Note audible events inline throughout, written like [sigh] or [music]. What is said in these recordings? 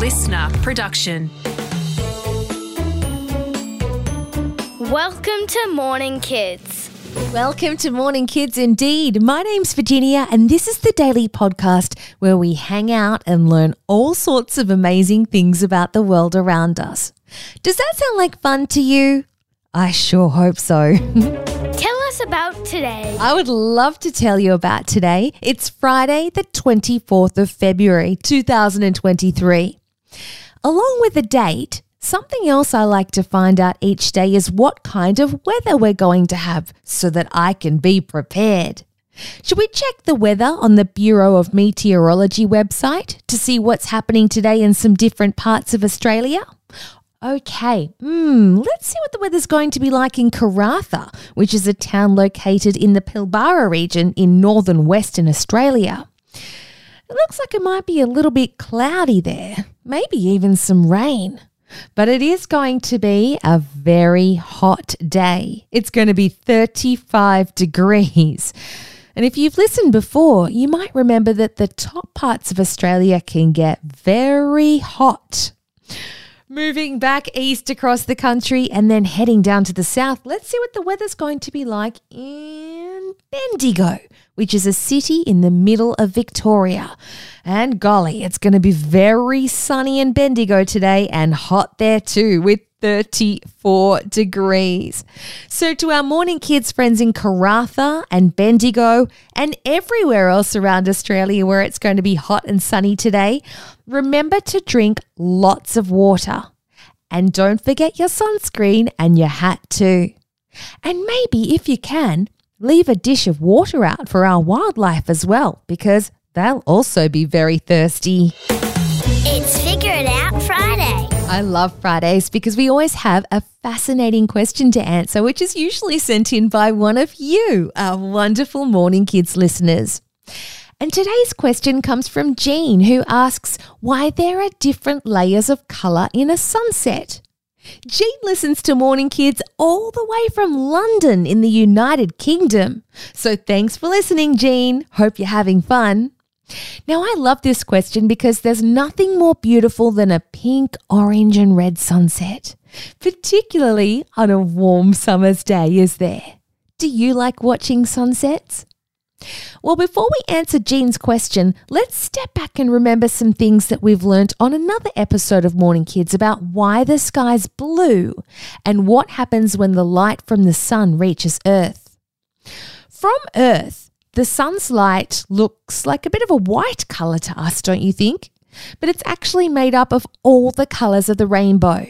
LiSTNR production. Welcome to Morning Kids. Welcome to Morning Kids Indeed. My name's Virginia, and this is the daily podcast where we hang out and learn all sorts of amazing things about the world around us. Does that sound like fun to you? I sure hope so. [laughs] Tell us about today. I would love to tell you about today. It's Friday, the 24th of February, 2023. Along with the date, something else I like to find out each day is what kind of weather we're going to have so that I can be prepared. Should we check the weather on the Bureau of Meteorology website to see what's happening today in some different parts of Australia? Okay, hmm, let's see what the weather's going to be like in Karratha, which is a town located in the Pilbara region in northern Western Australia. It looks like it might be a little bit cloudy there, maybe even some rain. But it is going to be a very hot day. It's going to be 35 degrees. And if you've listened before, you might remember that the top parts of Australia can get very hot. Moving back east across the country and then heading down to the south, let's see what the weather's going to be like in Bendigo, which is a city in the middle of Victoria. And golly, it's going to be very sunny in Bendigo today and hot there too, with 34 degrees. So, to our morning kids friends in Karratha and Bendigo and everywhere else around Australia where it's going to be hot and sunny today, remember to drink lots of water. And don't forget your sunscreen and your hat too. And maybe, if you can, leave a dish of water out for our wildlife as well, because they'll also be very thirsty. It's Figure It Out Friday. I love Fridays because we always have a fascinating question to answer, which is usually sent in by one of you, our wonderful Morning Kids listeners. And today's question comes from Jean, who asks why there are different layers of colour in a sunset. Jean listens to Morning Kids all the way from London in the United Kingdom. So thanks for listening, Jean. Hope you're having fun. Now, I love this question because there's nothing more beautiful than a pink, orange, and red sunset, particularly on a warm summer's day, is there? Do you like watching sunsets? Well, before we answer Jean's question, let's step back and remember some things that we've learnt on another episode of Morning Kids about why the sky's blue and what happens when the light from the sun reaches Earth. From Earth, the sun's light looks like a bit of a white colour to us, don't you think? But it's actually made up of all the colours of the rainbow.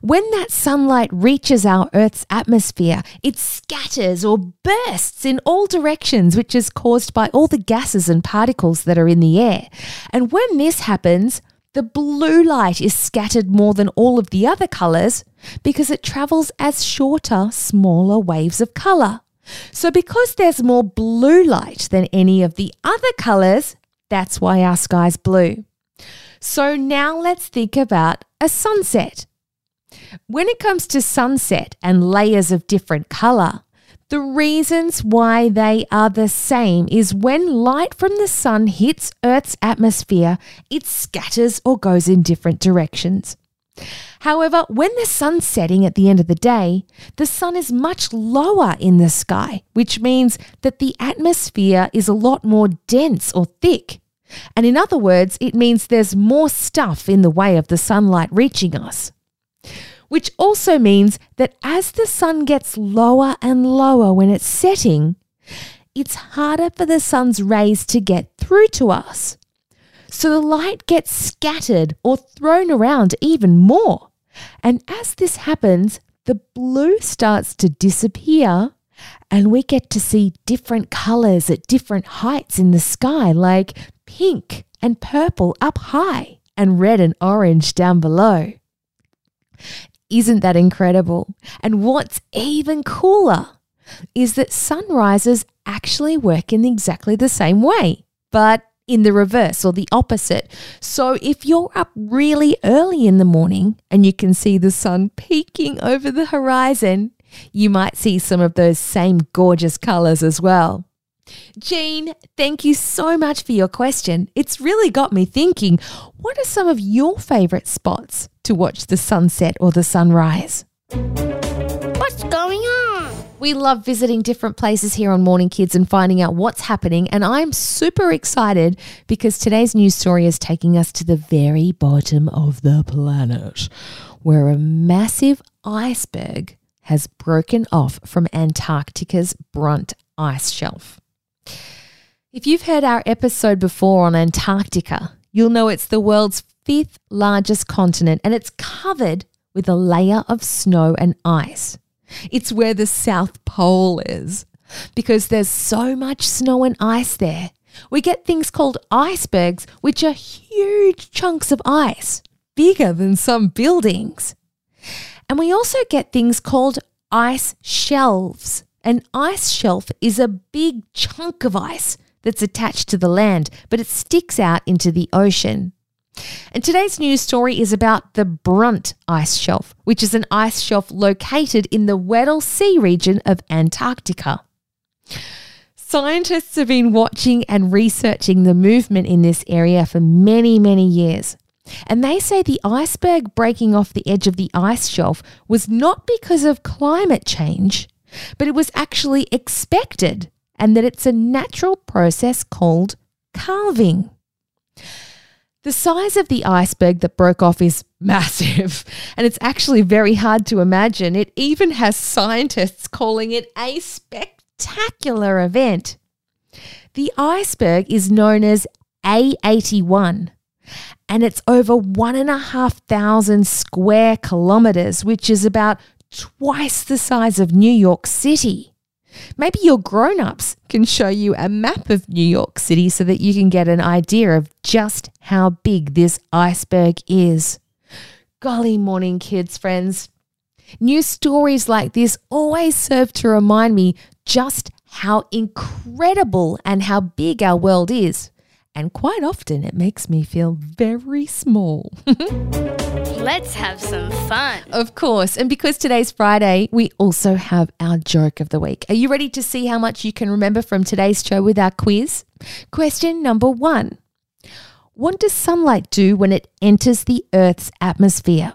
When that sunlight reaches our Earth's atmosphere, it scatters or bursts in all directions, which is caused by all the gases and particles that are in the air. And when this happens, the blue light is scattered more than all of the other colours because it travels as shorter, smaller waves of colour. So, because there's more blue light than any of the other colours, that's why our sky's blue. So, now let's think about a sunset. When it comes to sunset and layers of different colour, the reasons why they are the same is when light from the sun hits Earth's atmosphere, it scatters or goes in different directions. However, when the sun's setting at the end of the day, the sun is much lower in the sky, which means that the atmosphere is a lot more dense or thick. And in other words, it means there's more stuff in the way of the sunlight reaching us. Which also means that as the sun gets lower and lower when it's setting, it's harder for the sun's rays to get through to us. So the light gets scattered or thrown around even more. And as this happens, the blue starts to disappear and we get to see different colors at different heights in the sky, like pink and purple up high and red and orange down below. Isn't that incredible? And what's even cooler is that sunrises actually work in exactly the same way, but in the reverse or the opposite. So if you're up really early in the morning and you can see the sun peeking over the horizon, you might see some of those same gorgeous colors as well. Jean, thank you so much for your question. It's really got me thinking what are some of your favourite spots to watch the sunset or the sunrise? What's going on? We love visiting different places here on Morning Kids and finding out what's happening. And I'm super excited because today's news story is taking us to the very bottom of the planet, where a massive iceberg has broken off from Antarctica's Brunt ice shelf. If you've heard our episode before on Antarctica, you'll know it's the world's fifth largest continent and it's covered with a layer of snow and ice. It's where the South Pole is because there's so much snow and ice there. We get things called icebergs, which are huge chunks of ice, bigger than some buildings. And we also get things called ice shelves. An ice shelf is a big chunk of ice that's attached to the land, but it sticks out into the ocean. And today's news story is about the Brunt Ice Shelf, which is an ice shelf located in the Weddell Sea region of Antarctica. Scientists have been watching and researching the movement in this area for many, many years. And they say the iceberg breaking off the edge of the ice shelf was not because of climate change, but it was actually expected and that it's a natural process called calving. The size of the iceberg that broke off is massive, [laughs] and it's actually very hard to imagine. It even has scientists calling it a spectacular event. The iceberg is known as A81, and it's over one and a half thousand square kilometers, which is about twice the size of New York City. Maybe your grown ups can show you a map of New York City so that you can get an idea of just how big this iceberg is. Golly morning, kids, friends. New stories like this always serve to remind me just how incredible and how big our world is. And quite often it makes me feel very small. [laughs] Let's have some fun. Of course. And because today's Friday, we also have our joke of the week. Are you ready to see how much you can remember from today's show with our quiz? Question number one What does sunlight do when it enters the Earth's atmosphere?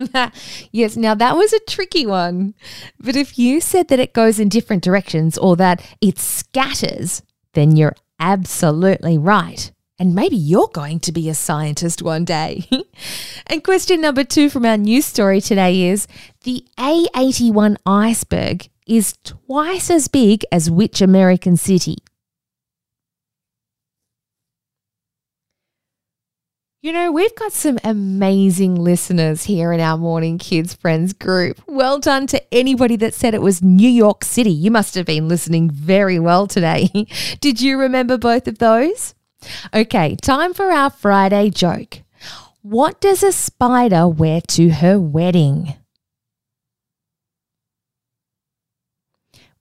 [laughs] yes, now that was a tricky one. But if you said that it goes in different directions or that it scatters, then you're absolutely right. And maybe you're going to be a scientist one day. [laughs] and question number two from our news story today is the A81 iceberg is twice as big as which American city? You know, we've got some amazing listeners here in our Morning Kids Friends group. Well done to anybody that said it was New York City. You must have been listening very well today. [laughs] Did you remember both of those? Okay, time for our Friday joke. What does a spider wear to her wedding?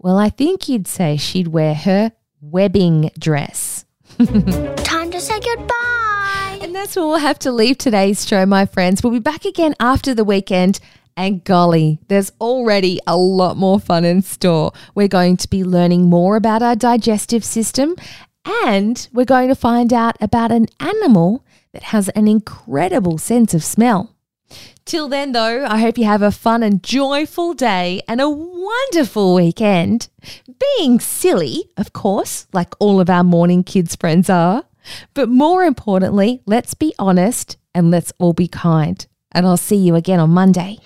Well, I think you'd say she'd wear her webbing dress. [laughs] Time to say goodbye. And that's where we'll have to leave today's show, my friends. We'll be back again after the weekend. And golly, there's already a lot more fun in store. We're going to be learning more about our digestive system and we're going to find out about an animal that has an incredible sense of smell. Till then, though, I hope you have a fun and joyful day and a wonderful weekend. Being silly, of course, like all of our morning kids' friends are. But more importantly, let's be honest and let's all be kind. And I'll see you again on Monday.